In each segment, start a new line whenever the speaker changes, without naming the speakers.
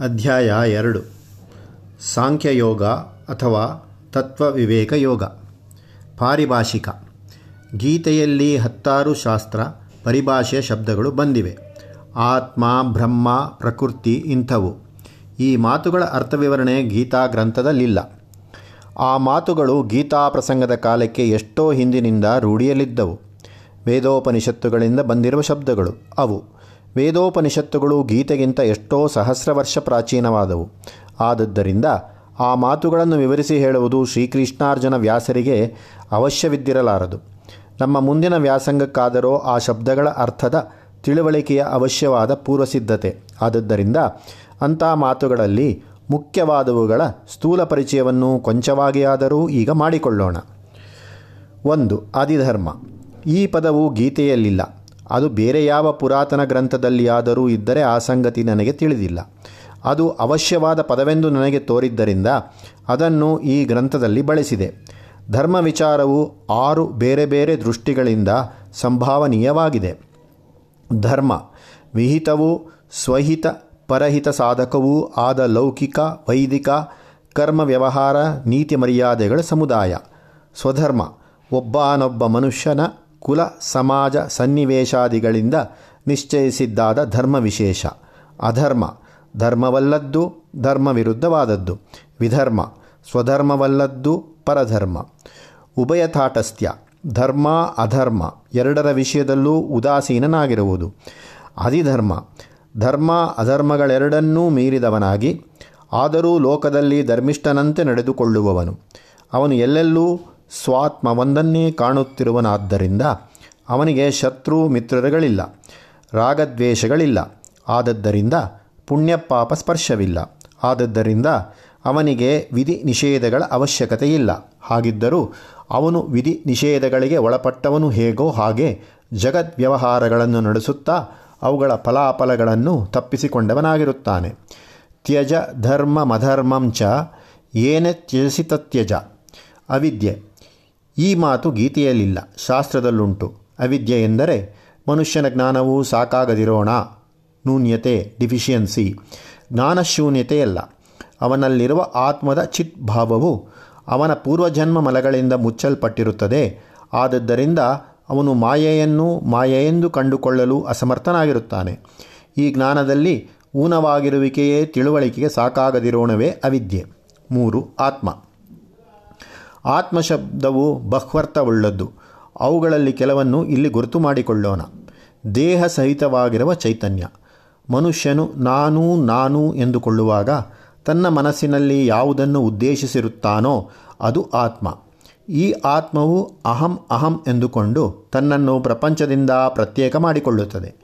ಅಧ್ಯಾಯ ಎರಡು. ಸಾಂಖ್ಯಯೋಗ ಅಥವಾ ತತ್ವವಿವೇಕ ಯೋಗ ಪಾರಿಭಾಷಿಕ. ಗೀತೆಯಲ್ಲಿ ಹತ್ತಾರು ಶಾಸ್ತ್ರ ಪರಿಭಾಷೆಯ ಶಬ್ದಗಳು ಬಂದಿವೆ. ಆತ್ಮ, ಬ್ರಹ್ಮ, ಪ್ರಕೃತಿ ಇಂಥವು. ಈ ಮಾತುಗಳ ಅರ್ಥವಿವರಣೆ ಗೀತಾ ಗ್ರಂಥದಲ್ಲಿಲ್ಲ. ಆ ಮಾತುಗಳು ಗೀತಾ ಪ್ರಸಂಗದ ಕಾಲಕ್ಕೆ ಎಷ್ಟೋ ಹಿಂದಿನಿಂದ ರೂಢಿಯಲ್ಲಿದ್ದವು. ವೇದೋಪನಿಷತ್ತುಗಳಿಂದ ಬಂದಿರುವ ಶಬ್ದಗಳು ಅವು. ವೇದೋಪನಿಷತ್ತುಗಳು ಗೀತೆಗಿಂತ ಎಷ್ಟೋ ಸಹಸ್ರ ವರ್ಷ ಪ್ರಾಚೀನವಾದವು. ಆದದ್ದರಿಂದ ಆ ಮಾತುಗಳನ್ನು ವಿವರಿಸಿ ಹೇಳುವುದು ಶ್ರೀಕೃಷ್ಣಾರ್ಜುನ ವ್ಯಾಸರಿಗೆ ಅವಶ್ಯವಿದ್ದಿರಲಾರದು. ನಮ್ಮ ಮುಂದಿನ ವ್ಯಾಸಂಗಕ್ಕಾದರೂ ಆ ಶಬ್ದಗಳ ಅರ್ಥದ ತಿಳುವಳಿಕೆಯ ಅವಶ್ಯವಾದ ಪೂರ್ವಸಿದ್ಧತೆ. ಆದದ್ದರಿಂದ ಅಂಥ ಮಾತುಗಳಲ್ಲಿ ಮುಖ್ಯವಾದವುಗಳ ಸ್ಥೂಲ ಪರಿಚಯವನ್ನು ಕೊಂಚವಾಗಿಯಾದರೂ ಈಗ ಮಾಡಿಕೊಳ್ಳೋಣ. ಒಂದು, ಆದಿಧರ್ಮ. ಈ ಪದವು ಗೀತೆಯಲ್ಲಿಲ್ಲ. ಅದು ಬೇರೆ ಯಾವ ಪುರಾತನ ಗ್ರಂಥದಲ್ಲಿಯಾದರೂ ಇದ್ದರೆ ಆ ಸಂಗತಿ ನನಗೆ ತಿಳಿದಿಲ್ಲ. ಅದು ಅವಶ್ಯವಾದ ಪದವೆಂದು ನನಗೆ ತೋರಿದ್ದರಿಂದ ಅದನ್ನು ಈ ಗ್ರಂಥದಲ್ಲಿ ಬಳಸಿದೆ. ಧರ್ಮ ವಿಚಾರವು ಆರು ಬೇರೆ ಬೇರೆ ದೃಷ್ಟಿಗಳಿಂದ ಸಂಭಾವನೀಯವಾಗಿದೆ. ಧರ್ಮ, ವಿಹಿತವೂ ಸ್ವಹಿತ, ಪರಹಿತ ಸಾಧಕವೂ ಆದ ಲೌಕಿಕ, ವೈದಿಕ, ಕರ್ಮ ವ್ಯವಹಾರ ನೀತಿ ಮರ್ಯಾದೆಗಳ ಸಮುದಾಯ. ಸ್ವಧರ್ಮ, ಒಬ್ಬನೊಬ್ಬ ಮನುಷ್ಯನ ಕುಲ, ಸಮಾಜ, ಸನ್ನಿವೇಶಾದಿಗಳಿಂದ ನಿಶ್ಚಯಿಸಿದ್ದಾದ ಧರ್ಮ ವಿಶೇಷ ಅಧರ್ಮ. ಧರ್ಮವಲ್ಲದ್ದು ಧರ್ಮ ವಿರುದ್ಧವಾದದ್ದು ವಿಧರ್ಮ. ಸ್ವಧರ್ಮವಲ್ಲದ್ದು ಪರಧರ್ಮ. ಉಭಯತಾಟಸ್ಥ್ಯ ಧರ್ಮ, ಅಧರ್ಮ ಎರಡರ ವಿಷಯದಲ್ಲೂ ಉದಾಸೀನನಾಗಿರುವುದು. ಅಧಿಧರ್ಮ. ಧರ್ಮ, ಅಧರ್ಮಗಳೆರಡನ್ನೂ ಮೀರಿದವನಾಗಿ, ಆದರೂ ಲೋಕದಲ್ಲಿ ಧರ್ಮಿಷ್ಠನಂತೆ ನಡೆದುಕೊಳ್ಳುವವನು. ಅವನು ಎಲ್ಲೆಲ್ಲೂ ಸ್ವಾತ್ಮ ಒಂದನ್ನೇ ಕಾಣುತ್ತಿರುವನಾದ್ದರಿಂದ ಅವನಿಗೆ ಶತ್ರು ಮಿತ್ರರುಗಳಿಲ್ಲ, ರಾಗದ್ವೇಷಗಳಿಲ್ಲ. ಆದದ್ದರಿಂದ ಪುಣ್ಯಪಾಪ ಸ್ಪರ್ಶವಿಲ್ಲ. ಆದದ್ದರಿಂದ ಅವನಿಗೆ ವಿಧಿ ನಿಷೇಧಗಳ ಅವಶ್ಯಕತೆ ಇಲ್ಲ ಹಾಗಿದ್ದರೂ ಅವನು ವಿಧಿ ನಿಷೇಧಗಳಿಗೆ ಒಳಪಟ್ಟವನು ಹೇಗೋ ಹಾಗೆ ಜಗದ್ ವ್ಯವಹಾರಗಳನ್ನು ನಡೆಸುತ್ತಾ ಅವುಗಳ ಫಲಾಫಲಗಳನ್ನು ತಪ್ಪಿಸಿಕೊಂಡವನಾಗಿರುತ್ತಾನೆ. ತ್ಯಜ ಧರ್ಮ ಮಧರ್ಮಂ ಚ ಏನೇ ತ್ಯಜಿಸಿ ತತ್ಯಜ ಅವಿದ್ಯೆ. ಈ ಮಾತು ಗೀತೆಯಲ್ಲಿಲ್ಲ, ಶಾಸ್ತ್ರದಲ್ಲುಂಟು. ಅವಿದ್ಯೆ ಎಂದರೆ ಮನುಷ್ಯನ ಜ್ಞಾನವು ಸಾಕಾಗದಿರೋಣ. ನೂನ್ಯತೆ, ಡಿಫಿಷಿಯನ್ಸಿ. ಜ್ಞಾನಶೂನ್ಯತೆಯಲ್ಲ ಅವನಲ್ಲಿರುವ ಆತ್ಮದ ಚಿತ್ ಭಾವವು ಅವನ ಪೂರ್ವಜನ್ಮ ಮಲಗಳಿಂದ ಮುಚ್ಚಲ್ಪಟ್ಟಿರುತ್ತದೆ. ಆದದ್ದರಿಂದ ಅವನು ಮಾಯೆಯನ್ನು ಮಾಯೆಯೆಂದು ಕಂಡುಕೊಳ್ಳಲು ಅಸಮರ್ಥನಾಗಿರುತ್ತಾನೆ. ಈ ಜ್ಞಾನದಲ್ಲಿ ಊನವಾಗಿರುವಿಕೆಯೇ ತಿಳುವಳಿಕೆಗೆ ಸಾಕಾಗದಿರೋಣವೇ ಅವಿದ್ಯೆ. ಮೂರು, ಆತ್ಮ. ಆತ್ಮಶಬ್ದವು ಬಹ್ವರ್ಥವುಳ್ಳದ್ದು ಅವುಗಳಲ್ಲಿ ಕೆಲವನ್ನು ಇಲ್ಲಿ ಗುರುತು ಮಾಡಿಕೊಳ್ಳೋಣ. ದೇಹ ಸಹಿತವಾಗಿರುವ ಚೈತನ್ಯ. ಮನುಷ್ಯನು ನಾನು ನಾನು ಎಂದುಕೊಳ್ಳುವಾಗ ತನ್ನ ಮನಸ್ಸಿನಲ್ಲಿ ಯಾವುದನ್ನು ಉದ್ದೇಶಿಸಿರುತ್ತಾನೋ ಅದು ಆತ್ಮ. ಈ ಆತ್ಮವು ಅಹಂ ಅಹಂ ಎಂದುಕೊಂಡು ತನ್ನನ್ನು ಪ್ರಪಂಚದಿಂದ ಪ್ರತ್ಯೇಕ ಮಾಡಿಕೊಳ್ಳುತ್ತದೆ.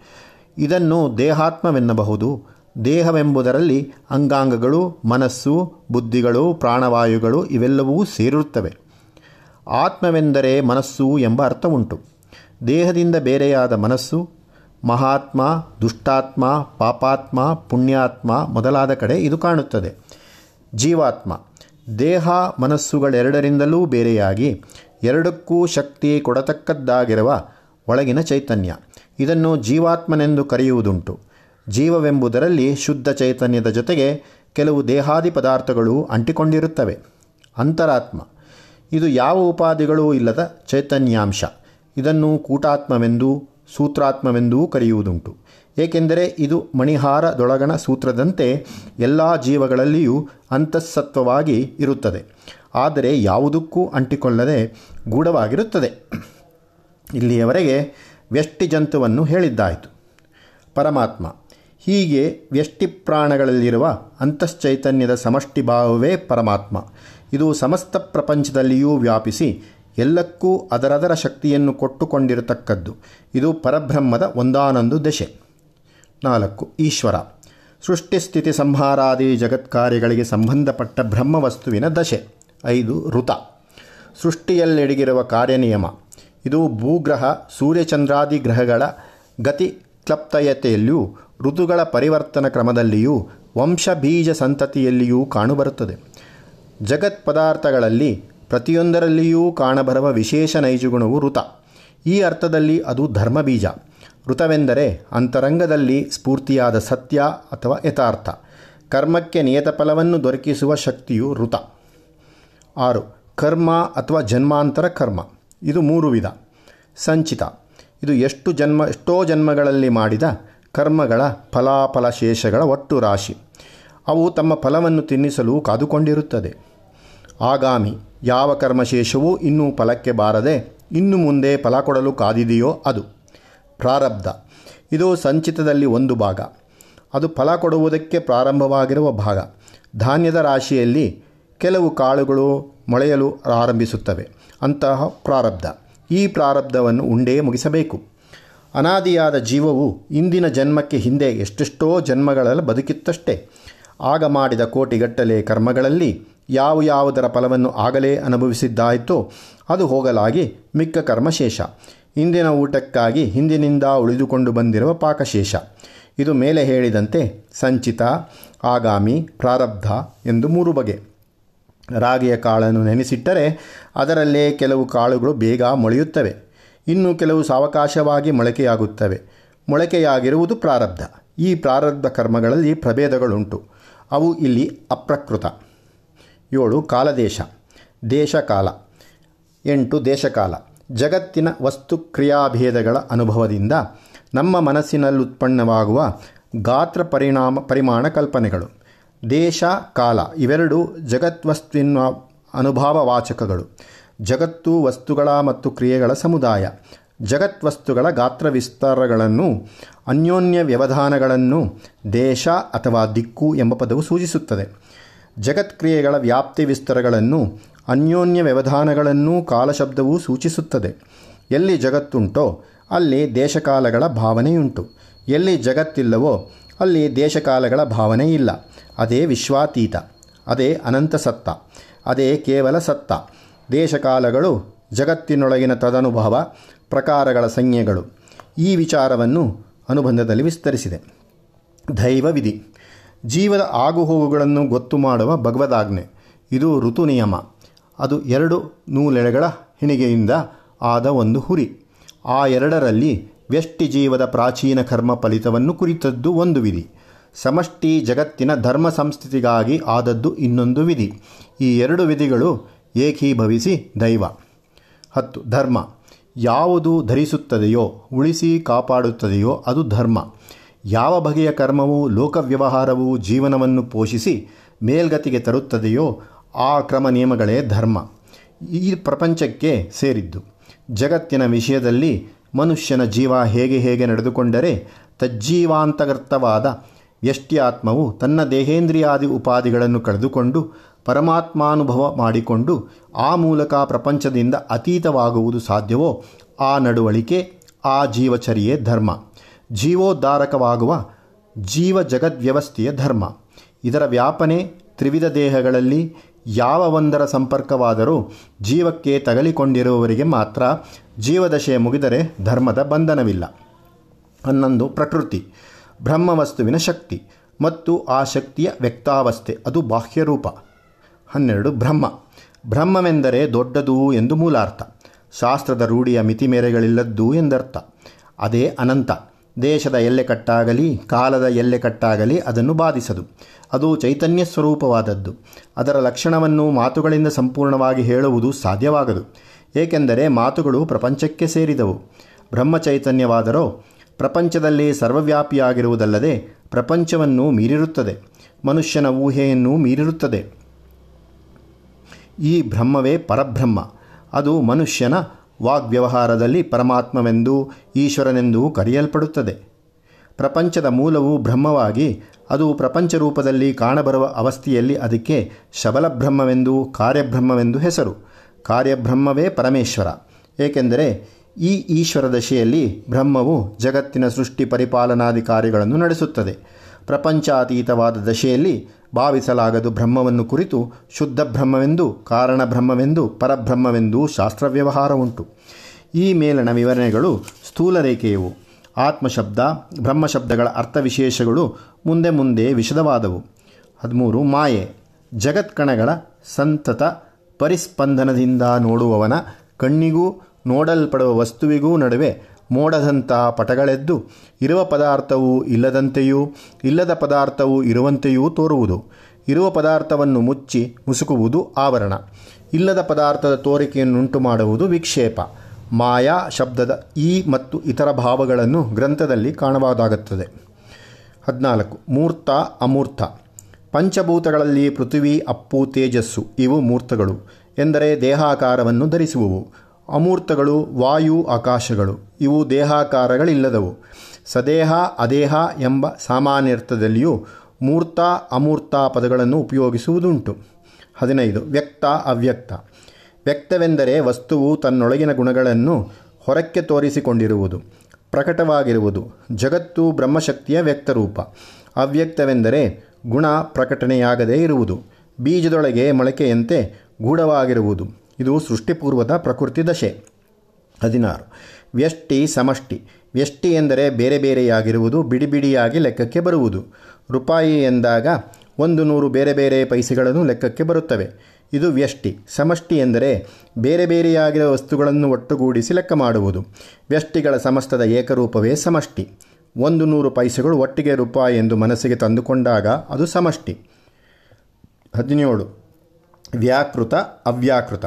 ಇದನ್ನು ದೇಹಾತ್ಮವೆನ್ನಬಹುದು. ದೇಹವೆಂಬುದರಲ್ಲಿ ಅಂಗಾಂಗಗಳು, ಮನಸ್ಸು, ಬುದ್ಧಿಗಳು, ಪ್ರಾಣವಾಯುಗಳು ಇವೆಲ್ಲವೂ ಸೇರಿರುತ್ತವೆ. ಆತ್ಮವೆಂದರೆ ಮನಸ್ಸು ಎಂಬ ಅರ್ಥವುಂಟು. ದೇಹದಿಂದ ಬೇರೆಯಾದ ಮನಸ್ಸು, ಮಹಾತ್ಮ, ದುಷ್ಟಾತ್ಮ, ಪಾಪಾತ್ಮ, ಪುಣ್ಯಾತ್ಮ ಮೊದಲಾದ ಕಡೆ ಇದು ಕಾಣುತ್ತದೆ. ಜೀವಾತ್ಮ, ದೇಹ ಮನಸ್ಸುಗಳೆರಡರಿಂದಲೂ ಬೇರೆಯಾಗಿ, ಎರಡಕ್ಕೂ ಶಕ್ತಿ ಕೊಡತಕ್ಕದ್ದಾಗಿರುವ ಒಳಗಿನ ಚೈತನ್ಯ. ಇದನ್ನು ಜೀವಾತ್ಮನೆಂದು ಕರೆಯುವುದುಂಟು. ಜೀವವೆಂಬುದರಲ್ಲಿ ಶುದ್ಧ ಚೈತನ್ಯದ ಜೊತೆಗೆ ಕೆಲವು ದೇಹಾದಿ ಪದಾರ್ಥಗಳು ಅಂಟಿಕೊಂಡಿರುತ್ತವೆ. ಅಂತರಾತ್ಮ. ಇದು ಯಾವ ಉಪಾಧಿಗಳೂ ಇಲ್ಲದ ಚೈತನ್ಯಾಂಶ. ಇದನ್ನು ಕೂಟಾತ್ಮವೆಂದೂ ಸೂತ್ರಾತ್ಮವೆಂದೂ ಕರೆಯುವುದುಂಟು. ಏಕೆಂದರೆ ಇದು ಮಣಿಹಾರದೊಳಗಣ ಸೂತ್ರದಂತೆ ಎಲ್ಲ ಜೀವಗಳಲ್ಲಿಯೂ ಅಂತಸ್ಸತ್ವವಾಗಿ ಇರುತ್ತದೆ. ಆದರೆ ಯಾವುದಕ್ಕೂ ಅಂಟಿಕೊಳ್ಳದೆ ಗೂಢವಾಗಿರುತ್ತದೆ. ಇಲ್ಲಿಯವರೆಗೆ ವ್ಯಷ್ಟಿ ಜಂತುವನ್ನು ಹೇಳಿದ್ದಾಯಿತು. ಪರಮಾತ್ಮ. ಹೀಗೆ ವ್ಯಷ್ಟಿ ಪ್ರಾಣಗಳಲ್ಲಿರುವ ಅಂತಶ್ಚೈತನ್ಯದ ಸಮಷ್ಟಿ ಭಾವವೇ ಪರಮಾತ್ಮ. ಇದು ಸಮಸ್ತ ಪ್ರಪಂಚದಲ್ಲಿಯೂ ವ್ಯಾಪಿಸಿ ಎಲ್ಲಕ್ಕೂ ಅದರದರ ಶಕ್ತಿಯನ್ನು ಕೊಟ್ಟುಕೊಂಡಿರತಕ್ಕದ್ದು. ಇದು ಪರಬ್ರಹ್ಮದ ಒಂದಾನೊಂದು ದಶೆ. ನಾಲ್ಕು, ಈಶ್ವರ. ಸೃಷ್ಟಿಸ್ಥಿತಿ ಸಂಹಾರಾದಿ ಜಗತ್ಕಾರ್ಯಗಳಿಗೆ ಸಂಬಂಧಪಟ್ಟ ಬ್ರಹ್ಮವಸ್ತುವಿನ ದಶೆ. ಐದು, ಋತ. ಸೃಷ್ಟಿಯಲ್ಲೆಡಗಿರುವ ಕಾರ್ಯನಿಯಮ. ಇದು ಭೂಗ್ರಹ, ಸೂರ್ಯಚಂದ್ರಾದಿ ಗ್ರಹಗಳ ಗತಿ, ಕ್ಲಪ್ತಯತೆಯಲ್ಲಿಯೂ ಋತುಗಳ ಪರಿವರ್ತನ ಕ್ರಮದಲ್ಲಿಯೂ ವಂಶಬೀಜ ಸಂತತಿಯಲ್ಲಿಯೂ ಕಾಣುಬರುತ್ತದೆ. ಜಗತ್ ಪದಾರ್ಥಗಳಲ್ಲಿ ಪ್ರತಿಯೊಂದರಲ್ಲಿಯೂ ಕಾಣಬರುವ ವಿಶೇಷ ನೈಜಗುಣವು ಋತ. ಈ ಅರ್ಥದಲ್ಲಿ ಅದು ಧರ್ಮಬೀಜ. ಋತವೆಂದರೆ ಅಂತರಂಗದಲ್ಲಿ ಸ್ಫೂರ್ತಿಯಾದ ಸತ್ಯ ಅಥವಾ ಯಥಾರ್ಥ. ಕರ್ಮಕ್ಕೆ ನಿಯತ ಫಲವನ್ನು ದೊರಕಿಸುವ ಶಕ್ತಿಯು ಋತ. ಆರು, ಕರ್ಮ ಅಥವಾ ಜನ್ಮಾಂತರ ಕರ್ಮ. ಇದು ಮೂರು ವಿಧ. ಸಂಚಿತ. ಇದು ಎಷ್ಟು ಜನ್ಮ, ಎಷ್ಟೋ ಜನ್ಮಗಳಲ್ಲಿ ಮಾಡಿದ ಕರ್ಮಗಳ ಫಲಾಫಲ ಶೇಷಗಳ ಒಟ್ಟು ರಾಶಿ. ಅವು ತಮ್ಮ ಫಲವನ್ನು ತಿನ್ನಿಸಲು ಕಾದುಕೊಂಡಿರುತ್ತದೆ. ಆಗಾಮಿ, ಯಾವ ಕರ್ಮಶೇಷವೂ ಇನ್ನೂ ಫಲಕ್ಕೆ ಬಾರದೆ ಇನ್ನು ಮುಂದೆ ಫಲ ಕೊಡಲು ಕಾದಿದೆಯೋ ಅದು. ಪ್ರಾರಬ್ಧ. ಇದು ಸಂಚಿತದಲ್ಲಿ ಒಂದು ಭಾಗ. ಅದು ಫಲ ಕೊಡುವುದಕ್ಕೆ ಪ್ರಾರಂಭವಾಗಿರುವ ಭಾಗ. ಧಾನ್ಯದ ರಾಶಿಯಲ್ಲಿ ಕೆಲವು ಕಾಳುಗಳು ಮೊಳೆಯಲು ಆರಂಭಿಸುತ್ತವೆ. ಅಂತಹ ಪ್ರಾರಬ್ಧ. ಈ ಪ್ರಾರಬ್ಧವನ್ನು ಉಂಡೇ ಮುಗಿಸಬೇಕು. ಅನಾದಿಯಾದ ಜೀವವು ಇಂದಿನ ಜನ್ಮಕ್ಕೆ ಹಿಂದೆ ಎಷ್ಟೆಷ್ಟೋ ಜನ್ಮಗಳಲ್ಲಿ ಬದುಕಿತ್ತಷ್ಟೇ. ಆಗ ಮಾಡಿದ ಕೋಟಿಗಟ್ಟಲೆ ಕರ್ಮಗಳಲ್ಲಿ ಯಾವ ಯಾವುದರ ಫಲವನ್ನು ಆಗಲೇ ಅನುಭವಿಸಿದ್ದಾಯಿತೋ ಅದು ಹೋಗಲಾಗಿ ಮಿಕ್ಕ ಕರ್ಮಶೇಷ. ಇಂದಿನ ಊಟಕ್ಕಾಗಿ ಹಿಂದಿನಿಂದ ಉಳಿದುಕೊಂಡು ಬಂದಿರುವ ಪಾಕಶೇಷ. ಇದು ಮೇಲೆ ಹೇಳಿದಂತೆ ಸಂಚಿತ, ಆಗಾಮಿ, ಪ್ರಾರಬ್ಧ ಎಂದು ಮೂರು ಬಗೆ. ರಾಗಿಯ ಕಾಳನ್ನು ನೆನೆಸಿಟ್ಟರೆ ಅದರಲ್ಲೇ ಕೆಲವು ಕಾಳುಗಳು ಬೇಗ ಮೊಳೆಯುತ್ತವೆ. ಇನ್ನು ಕೆಲವು ಸಾವಕಾಶವಾಗಿ ಮೊಳಕೆಯಾಗುತ್ತವೆ. ಮೊಳಕೆಯಾಗಿರುವುದು ಪ್ರಾರಬ್ಧ. ಈ ಪ್ರಾರಬ್ಧ ಕರ್ಮಗಳಲ್ಲಿ ಪ್ರಭೇದಗಳುಂಟು. ಅವು ಇಲ್ಲಿ ಅಪ್ರಕೃತ. ಏಳು, ಕಾಲದೇಶ. ದೇಶಕಾಲ. ಎಂಟು, ದೇಶಕಾಲ. ಜಗತ್ತಿನ ವಸ್ತು ಕ್ರಿಯಾಭೇದಗಳ ಅನುಭವದಿಂದ ನಮ್ಮ ಮನಸ್ಸಿನಲ್ಲುತ್ಪನ್ನವಾಗುವ ಗಾತ್ರ ಪರಿಣಾಮ ಪರಿಮಾಣ ಕಲ್ಪನೆಗಳು. ದೇಶ, ಕಾಲ ಇವೆರಡು ಜಗತ್ವಸ್ತುವಿನ ಅನುಭಾವವಾಚಕಗಳು. ಜಗತ್ತು ವಸ್ತುಗಳ ಮತ್ತು ಕ್ರಿಯೆಗಳ ಸಮುದಾಯ. ಜಗತ್ ವಸ್ತುಗಳ ಗಾತ್ರ ವಿಸ್ತಾರಗಳನ್ನು, ಅನ್ಯೋನ್ಯ ವ್ಯವಧಾನಗಳನ್ನು ದೇಶ ಅಥವಾ ದಿಕ್ಕು ಎಂಬ ಪದವು ಸೂಚಿಸುತ್ತದೆ. ಜಗತ್ ಕ್ರಿಯೆಗಳ ವ್ಯಾಪ್ತಿ ವಿಸ್ತಾರಗಳನ್ನು, ಅನ್ಯೋನ್ಯ ವ್ಯವಧಾನಗಳನ್ನು ಕಾಲಶಬ್ದವು ಸೂಚಿಸುತ್ತದೆ. ಎಲ್ಲಿ ಜಗತ್ತುಂಟೋ, ಅಲ್ಲಿ ದೇಶಕಾಲಗಳ ಭಾವನೆಯುಂಟು. ಎಲ್ಲಿ ಜಗತ್ತಿಲ್ಲವೋ, ಅಲ್ಲಿ ದೇಶಕಾಲಗಳ ಭಾವನೆ ಇಲ್ಲ ಅದೇ ವಿಶ್ವಾತೀತ. ಅದೇ ಅನಂತ ಸತ್ತ. ಅದೇ ಕೇವಲ ಸತ್ತ. ದೇಶಕಾಲಗಳು ಜಗತ್ತಿನೊಳಗಿನ ತದನುಭವ ಪ್ರಕಾರಗಳ ಸಂಜ್ಞೆಗಳು. ಈ ವಿಚಾರವನ್ನು ಅನುಬಂಧದಲ್ಲಿ ವಿಸ್ತರಿಸಿದೆ. ದೈವ ವಿಧಿ ಜೀವದ ಆಗುಹೋಗುಗಳನ್ನು ಗೊತ್ತು ಮಾಡುವ ಭಗವದಾಜ್ಞೆ. ಇದು ಋತು ನಿಯಮ. ಅದು ಎರಡು ನೂಲೆಳೆಗಳ ಹೆಣಿಗೆಯಿಂದ ಆದ ಒಂದು ಹುರಿ. ಆ ಎರಡರಲ್ಲಿ ವ್ಯಷ್ಟಿ ಜೀವದ ಪ್ರಾಚೀನ ಕರ್ಮ ಫಲಿತವನ್ನು ಕುರಿತದ್ದು ಒಂದು ವಿಧಿ. ಸಮಷ್ಟಿ ಜಗತ್ತಿನ ಧರ್ಮ ಸಂಸ್ಥಿತಿಗಾಗಿ ಆದದ್ದು ಇನ್ನೊಂದು ವಿಧಿ. ಈ ಎರಡು ವಿಧಿಗಳು ಏಕೀಭವಿಸಿ ದೈವ. ಹತ್ತು, ಧರ್ಮ. ಯಾವುದು ಧರಿಸುತ್ತದೆಯೋ, ಉಳಿಸಿ ಕಾಪಾಡುತ್ತದೆಯೋ ಅದು ಧರ್ಮ. ಯಾವ ಬಗೆಯ ಕರ್ಮವು, ಲೋಕವ್ಯವಹಾರವು ಜೀವನವನ್ನು ಪೋಷಿಸಿ ಮೇಲ್ಗತಿಗೆ ತರುತ್ತದೆಯೋ, ಆ ಕ್ರಮ ನಿಯಮಗಳೇ ಧರ್ಮ. ಈ ಪ್ರಪಂಚಕ್ಕೆ ಸೇರಿದ್ದು. ಜಗತ್ತಿನ ವಿಷಯದಲ್ಲಿ ಮನುಷ್ಯನ ಜೀವ ಹೇಗೆ ಹೇಗೆ ನಡೆದುಕೊಂಡರೆ ತಜ್ಜೀವಾಂತಗರ್ತವಾದ ಆತ್ಮವು ತನ್ನ ದೇಹೇಂದ್ರಿಯಾದಿ ಉಪಾಧಿಗಳನ್ನು ಕಳೆದುಕೊಂಡು ಪರಮಾತ್ಮಾನುಭವ ಮಾಡಿಕೊಂಡು ಆ ಮೂಲಕ ಪ್ರಪಂಚದಿಂದ ಅತೀತವಾಗುವುದು ಸಾಧ್ಯವೋ ಆ ನಡವಳಿಕೆ, ಆ ಜೀವಚರ್ಯೆ ಧರ್ಮ. ಜೀವೋದ್ಧಾರಕವಾಗುವ ಜೀವ ಜಗದ್ವ್ಯವಸ್ಥೆಯ ಧರ್ಮ. ಇದರ ವ್ಯಾಪನೆ ತ್ರಿವಿಧ ದೇಹಗಳಲ್ಲಿ ಯಾವ ಒಂದರ ಸಂಪರ್ಕವಾದರೂ ಜೀವಕ್ಕೆ ತಗಲಿಕೊಂಡಿರುವವರಿಗೆ ಮಾತ್ರ ಜೀವದಶೆ ಮುಗಿದರೆ ಧರ್ಮದ ಬಂಧನವಿಲ್ಲ. ಹನ್ನೊಂದು, ಪ್ರಕೃತಿ. ಬ್ರಹ್ಮವಸ್ತುವಿನ ಶಕ್ತಿ ಮತ್ತು ಆ ಶಕ್ತಿಯ ವ್ಯಕ್ತಾವಸ್ಥೆ, ಅದು ಬಾಹ್ಯರೂಪ. ಹನ್ನೆರಡು ಬ್ರಹ್ಮ. ಬ್ರಹ್ಮವೆಂದರೆ ದೊಡ್ಡದು ಎಂದು ಮೂಲಾರ್ಥ. ಶಾಸ್ತ್ರದ ರೂಢಿಯ ಮಿತಿಮೇರೆಗಳಿಲ್ಲದ್ದು ಎಂದರ್ಥ. ಅದೇ ಅನಂತ. ದೇಶದ ಎಲ್ಲೆ ಕಟ್ಟಾಗಲಿ, ಕಾಲದ ಎಲ್ಲೆ ಕಟ್ಟಾಗಲಿ ಅದನ್ನು ಬಾಧಿಸದು. ಅದು ಚೈತನ್ಯ ಸ್ವರೂಪವಾದದ್ದು. ಅದರ ಲಕ್ಷಣವನ್ನು ಮಾತುಗಳಿಂದ ಸಂಪೂರ್ಣವಾಗಿ ಹೇಳುವುದು ಸಾಧ್ಯವಾಗದು. ಏಕೆಂದರೆ ಮಾತುಗಳು ಪ್ರಪಂಚಕ್ಕೆ ಸೇರಿದವು. ಬ್ರಹ್ಮಚೈತನ್ಯವಾದರೋ, ಪ್ರಪಂಚದಲ್ಲಿ ಸರ್ವವ್ಯಾಪಿಯಾಗಿರುವುದಲ್ಲದೆ ಪ್ರಪಂಚವನ್ನು ಮೀರಿರುತ್ತದೆ. ಮನುಷ್ಯನ ಊಹೆಯನ್ನು ಮೀರಿರುತ್ತದೆ. ಈ ಬ್ರಹ್ಮವೇ ಪರಬ್ರಹ್ಮ. ಅದು ಮನುಷ್ಯನ ವಾಗ್ವ್ಯವಹಾರದಲ್ಲಿ ಪರಮಾತ್ಮವೆಂದು ಈಶ್ವರನೆಂದೂ ಕರೆಯಲ್ಪಡುತ್ತದೆ. ಪ್ರಪಂಚದ ಮೂಲವು ಬ್ರಹ್ಮವಾಗಿ, ಅದು ಪ್ರಪಂಚ ರೂಪದಲ್ಲಿ ಕಾಣಬರುವ ಅವಸ್ಥೆಯಲ್ಲಿ ಅದಕ್ಕೆ ಶಬಲಬ್ರಹ್ಮವೆಂದು ಕಾರ್ಯಬ್ರಹ್ಮವೆಂದು ಹೆಸರು. ಕಾರ್ಯಬ್ರಹ್ಮವೇ ಪರಮೇಶ್ವರ. ಏಕೆಂದರೆ ಈ ಈಶ್ವರ ದಶೆಯಲ್ಲಿ ಬ್ರಹ್ಮವು ಜಗತ್ತಿನ ಸೃಷ್ಟಿ ಪರಿಪಾಲನಾಧಿಕಾರಿಗಳನ್ನು ನಡೆಸುತ್ತದೆ. ಪ್ರಪಂಚಾತೀತವಾದ ದಶೆಯಲ್ಲಿ ಭಾವಿಸಲಾಗದು ಬ್ರಹ್ಮವನ್ನು ಕುರಿತು ಶುದ್ಧ ಬ್ರಹ್ಮವೆಂದು ಕಾರಣ ಬ್ರಹ್ಮವೆಂದು ಪರಬ್ರಹ್ಮವೆಂದು ಶಾಸ್ತ್ರ ವ್ಯವಹಾರ ಉಂಟು. ಈ ಮೇಲನ ವಿವರಣೆಗಳು ಸ್ಥೂಲ ರೇಖೆಯವು ಆತ್ಮಶಬ್ದ, ಬ್ರಹ್ಮಶಬ್ದಗಳ ಅರ್ಥವಿಶೇಷಗಳು, ಮುಂದೆ ಮುಂದೆ ವಿಶದವಾದವು. ಹದಿಮೂರು, ಮಾಯೆ, ಜಗತ್ಕಣಗಳ ಸಂತತ ಪರಿಸ್ಪಂದನದಿಂದ ನೋಡುವವನ ಕಣ್ಣಿಗೂ ನೋಡಲ್ಪಡುವ ವಸ್ತುವಿಗೂ ನಡುವೆ ಮೋಡದಂಥ ಪಟಗಳೆದ್ದು ಇರುವ ಪದಾರ್ಥವು ಇಲ್ಲದಂತೆಯೂ, ಇಲ್ಲದ ಪದಾರ್ಥವು ಇರುವಂತೆಯೂ ತೋರುವುದು. ಇರುವ ಪದಾರ್ಥವನ್ನು ಮುಚ್ಚಿ ಮುಸುಕುವುದು ಆವರಣ. ಇಲ್ಲದ ಪದಾರ್ಥದ ತೋರಿಕೆಯನ್ನುಂಟು ಮಾಡುವುದು ವಿಕ್ಷೇಪ. ಮಾಯಾ ಶಬ್ದದ ಈ ಮತ್ತು ಇತರ ಭಾವಗಳನ್ನು ಗ್ರಂಥದಲ್ಲಿ ಕಾಣಬಹುದಾಗುತ್ತದೆ ಹದಿನಾಲ್ಕು. ಮೂರ್ತ, ಅಮೂರ್ತ. ಪಂಚಭೂತಗಳಲ್ಲಿ ಪೃಥ್ವಿ, ಅಪ್ಪು, ತೇಜಸ್ಸು ಇವು ಮೂರ್ತಗಳು. ಎಂದರೆ ದೇಹಾಕಾರವನ್ನು ಧರಿಸುವವು. ಅಮೂರ್ತಗಳು, ವಾಯು, ಆಕಾಶಗಳು. ಇವು ದೇಹಾಕಾರಗಳಿಲ್ಲದವು. ಸದೇಹ, ಅದೇಹ ಎಂಬ ಸಾಮಾನ್ಯರ್ಥದಲ್ಲಿಯೂ ಮೂರ್ತ, ಅಮೂರ್ತ ಪದಗಳನ್ನು ಉಪಯೋಗಿಸುವುದುಂಟು. ಹದಿನೈದು, ವ್ಯಕ್ತ, ಅವ್ಯಕ್ತ. ವ್ಯಕ್ತವೆಂದರೆ ವಸ್ತುವು ತನ್ನೊಳಗಿನ ಗುಣಗಳನ್ನು ಹೊರಕ್ಕೆ ತೋರಿಸಿಕೊಂಡಿರುವುದು, ಪ್ರಕಟವಾಗಿರುವುದು, ಜಗತ್ತು ಬ್ರಹ್ಮಶಕ್ತಿಯ ವ್ಯಕ್ತರೂಪ. ಅವ್ಯಕ್ತವೆಂದರೆ ಗುಣ ಪ್ರಕಟಣೆಯಾಗದೇ ಇರುವುದು, ಬೀಜದೊಳಗೆ ಮೊಳಕೆಯಂತೆ ಗೂಢವಾಗಿರುವುದು. ಇದು ಸೃಷ್ಟಿಪೂರ್ವದ ಪ್ರಕೃತಿ ದಶೆ. ಹದಿನಾರು. ವ್ಯಷ್ಟಿ ಸಮಷ್ಟಿ. ವ್ಯಷ್ಟಿ ಎಂದರೆ ಬೇರೆ ಬೇರೆಯಾಗಿರುವುದು ಬಿಡಿ ಬಿಡಿಯಾಗಿ ಲೆಕ್ಕಕ್ಕೆ ಬರುವುದು. ರೂಪಾಯಿ ಎಂದಾಗ ಒಂದು ನೂರು ಬೇರೆ ಬೇರೆ ಪೈಸೆಗಳನ್ನು ಲೆಕ್ಕಕ್ಕೆ ಬರುತ್ತವೆ. ಇದು ವ್ಯಷ್ಟಿ. ಸಮಷ್ಟಿ ಎಂದರೆ ಬೇರೆ ಬೇರೆಯಾಗಿರುವ ವಸ್ತುಗಳನ್ನು ಒಟ್ಟುಗೂಡಿಸಿ ಲೆಕ್ಕ ಮಾಡುವುದು. ವ್ಯಷ್ಟಿಗಳ ಸಮಸ್ತದ ಏಕರೂಪವೇ ಸಮಷ್ಟಿ. ಒಂದು ನೂರು ಪೈಸೆಗಳು ಒಟ್ಟಿಗೆ ರೂಪಾಯಿ ಎಂದು ಮನಸ್ಸಿಗೆ ತಂದುಕೊಂಡಾಗ ಅದು ಸಮಷ್ಟಿ. ಹದಿನೇಳು. ವ್ಯಾಕೃತ, ಅವ್ಯಾಕೃತ.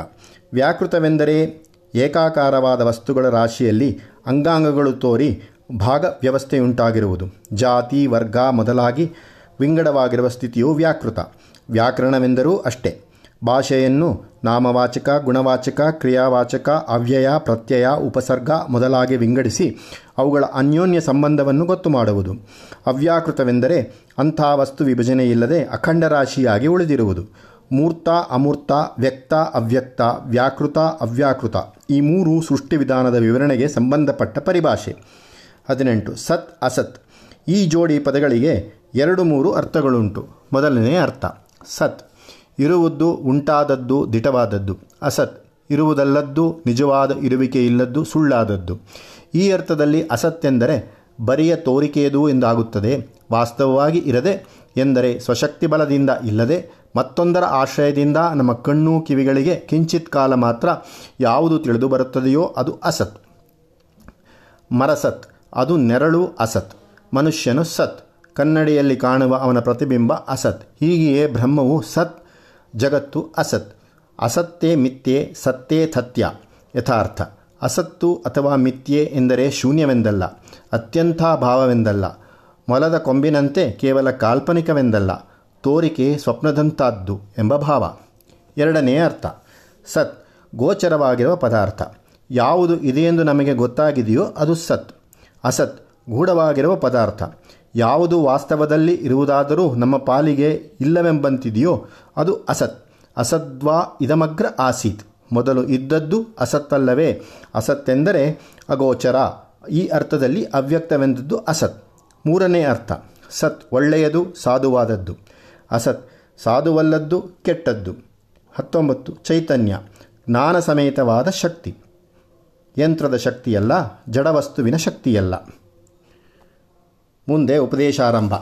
ವ್ಯಾಕೃತವೆಂದರೆ ಏಕಾಕಾರವಾದ ವಸ್ತುಗಳ ರಾಶಿಯಲ್ಲಿ ಅಂಗಾಂಗಗಳು ತೋರಿ ಭಾಗ ವ್ಯವಸ್ಥೆಯುಂಟಾಗಿರುವುದು. ಜಾತಿ, ವರ್ಗ ಮೊದಲಾಗಿ ವಿಂಗಡವಾಗಿರುವ ಸ್ಥಿತಿಯು ವ್ಯಾಕೃತ. ವ್ಯಾಕರಣವೆಂದರೂ ಅಷ್ಟೇ. ಭಾಷೆಯನ್ನು ನಾಮವಾಚಕ, ಗುಣವಾಚಕ, ಕ್ರಿಯಾವಾಚಕ, ಅವ್ಯಯ, ಪ್ರತ್ಯಯ, ಉಪಸರ್ಗ ಮೊದಲಾಗಿ ವಿಂಗಡಿಸಿ ಅವುಗಳ ಅನ್ಯೋನ್ಯ ಸಂಬಂಧವನ್ನು ಗೊತ್ತು ಮಾಡುವುದು. ಅವ್ಯಾಕೃತವೆಂದರೆ ಅಂಥ ವಸ್ತು ವಿಭಜನೆಯಿಲ್ಲದೆ ಅಖಂಡ ರಾಶಿಯಾಗಿ ಉಳಿದಿರುವುದು. ಮೂರ್ತ, ಅಮೂರ್ತ, ವ್ಯಕ್ತ, ಅವ್ಯಕ್ತ, ವ್ಯಾಕೃತ, ಅವ್ಯಾಕೃತ ಈ ಮೂರು ಸೃಷ್ಟಿ ವಿಧಾನದ ವಿವರಣೆಗೆ ಸಂಬಂಧಪಟ್ಟ ಪರಿಭಾಷೆ. ಹದಿನೆಂಟು, ಸತ್, ಅಸತ್. ಈ ಜೋಡಿ ಪದಗಳಿಗೆ ಎರಡು ಮೂರು ಅರ್ಥಗಳುಂಟು. ಮೊದಲನೇ ಅರ್ಥ, ಸತ್. ಇರುವುದು ಉಂಟಾದದ್ದು, ದಿಟವಾದದ್ದು. ಅಸತ್, ಇರುವುದಲ್ಲದ್ದು, ನಿಜವಾದ ಇರುವಿಕೆ ಇಲ್ಲದ್ದು, ಸುಳ್ಳಾದದ್ದು. ಈ ಅರ್ಥದಲ್ಲಿ ಅಸತ್ ಎಂದರೆ ಬರಿಯ ತೋರಿಕೆಯದು ಎಂದಾಗುತ್ತದೆ, ವಾಸ್ತವವಾಗಿ ಇರದೆ, ಎಂದರೆ ಸ್ವಶಕ್ತಿ ಬಲದಿಂದ ಇಲ್ಲದೆ ಮತ್ತೊಂದರ ಆಶ್ರಯದಿಂದ ನಮ್ಮ ಕಣ್ಣು ಕಿವಿಗಳಿಗೆ ಕಿಂಚಿತ್ ಕಾಲ ಮಾತ್ರ ಯಾವುದು ತಿಳಿದು ಬರುತ್ತದೆಯೋ ಅದು ಅಸತ್. ಮರಸತ್, ಅದು ನೆರಳು ಅಸತ್. ಮನುಷ್ಯನು ಸತ್. ಕನ್ನಡಿಯಲ್ಲಿ ಕಾಣುವ ಅವನ ಪ್ರತಿಬಿಂಬ ಅಸತ್. ಹೀಗೆಯೇ ಬ್ರಹ್ಮವು ಸತ್, ಜಗತ್ತು ಅಸತ್. ಅಸತ್ತೇ ಮಿಥ್ಯೆ, ಸತ್ತೇ ತಥ್ಯ. ಯಥಾರ್ಥ. ಅಸತ್ತು ಅಥವಾ ಮಿಥ್ಯೆ ಎಂದರೆ ಶೂನ್ಯವೆಂದಲ್ಲ, ಅತ್ಯಂತ ಭಾವವೆಂದಲ್ಲ. ಮೊಲದ ಕೊಂಬಿನಂತೆ ಕೇವಲ ಕಾಲ್ಪನಿಕವೆಂದಲ್ಲ. ತೋರಿಕೆ ಸ್ವಪ್ನದಂತಾದ್ದು ಎಂಬ ಭಾವ. ಎರಡನೆಯ ಅರ್ಥ. ಸತ್, ಗೋಚರವಾಗಿರುವ ಪದಾರ್ಥ. ಯಾವುದು ಇದೆಯೆಂದು ನಮಗೆ ಗೊತ್ತಾಗಿದೆಯೋ ಅದು ಸತ್. ಅಸತ್, ಗೂಢವಾಗಿರುವ ಪದಾರ್ಥ. ಯಾವುದು ವಾಸ್ತವದಲ್ಲಿ ಇರುವುದಾದರೂ ನಮ್ಮ ಪಾಲಿಗೆ ಇಲ್ಲವೆಂಬಂತಿದೆಯೋ ಅದು ಅಸತ್. ಅಸದ್ವಾ ಇದಮಗ್ರ ಆಸೀತ್. ಮೊದಲು ಇದ್ದದ್ದು ಅಸತ್ತಲ್ಲವೇ? ಅಸತ್ತೆಂದರೆ ಅಗೋಚರ. ಈ ಅರ್ಥದಲ್ಲಿ ಅವ್ಯಕ್ತವೆಂದದ್ದು ಅಸತ್. ಮೂರನೇ ಅರ್ಥ. ಸತ್ ಒಳ್ಳೆಯದು, ಸಾಧುವಾದದ್ದು. ಅಸತ್ ಸಾಧುವಲ್ಲದ್ದು ಕೆಟ್ಟದ್ದು. ಹತ್ತೊಂಬತ್ತು ಚೈತನ್ಯ ಜ್ಞಾನ ಸಮೇತವಾದ ಶಕ್ತಿ. ಯಂತ್ರದ ಶಕ್ತಿಯಲ್ಲ ಜಡವಸ್ತುವಿನ ಶಕ್ತಿಯಲ್ಲ. ಮುಂದೆ ಉಪದೇಶಾರಂಭ.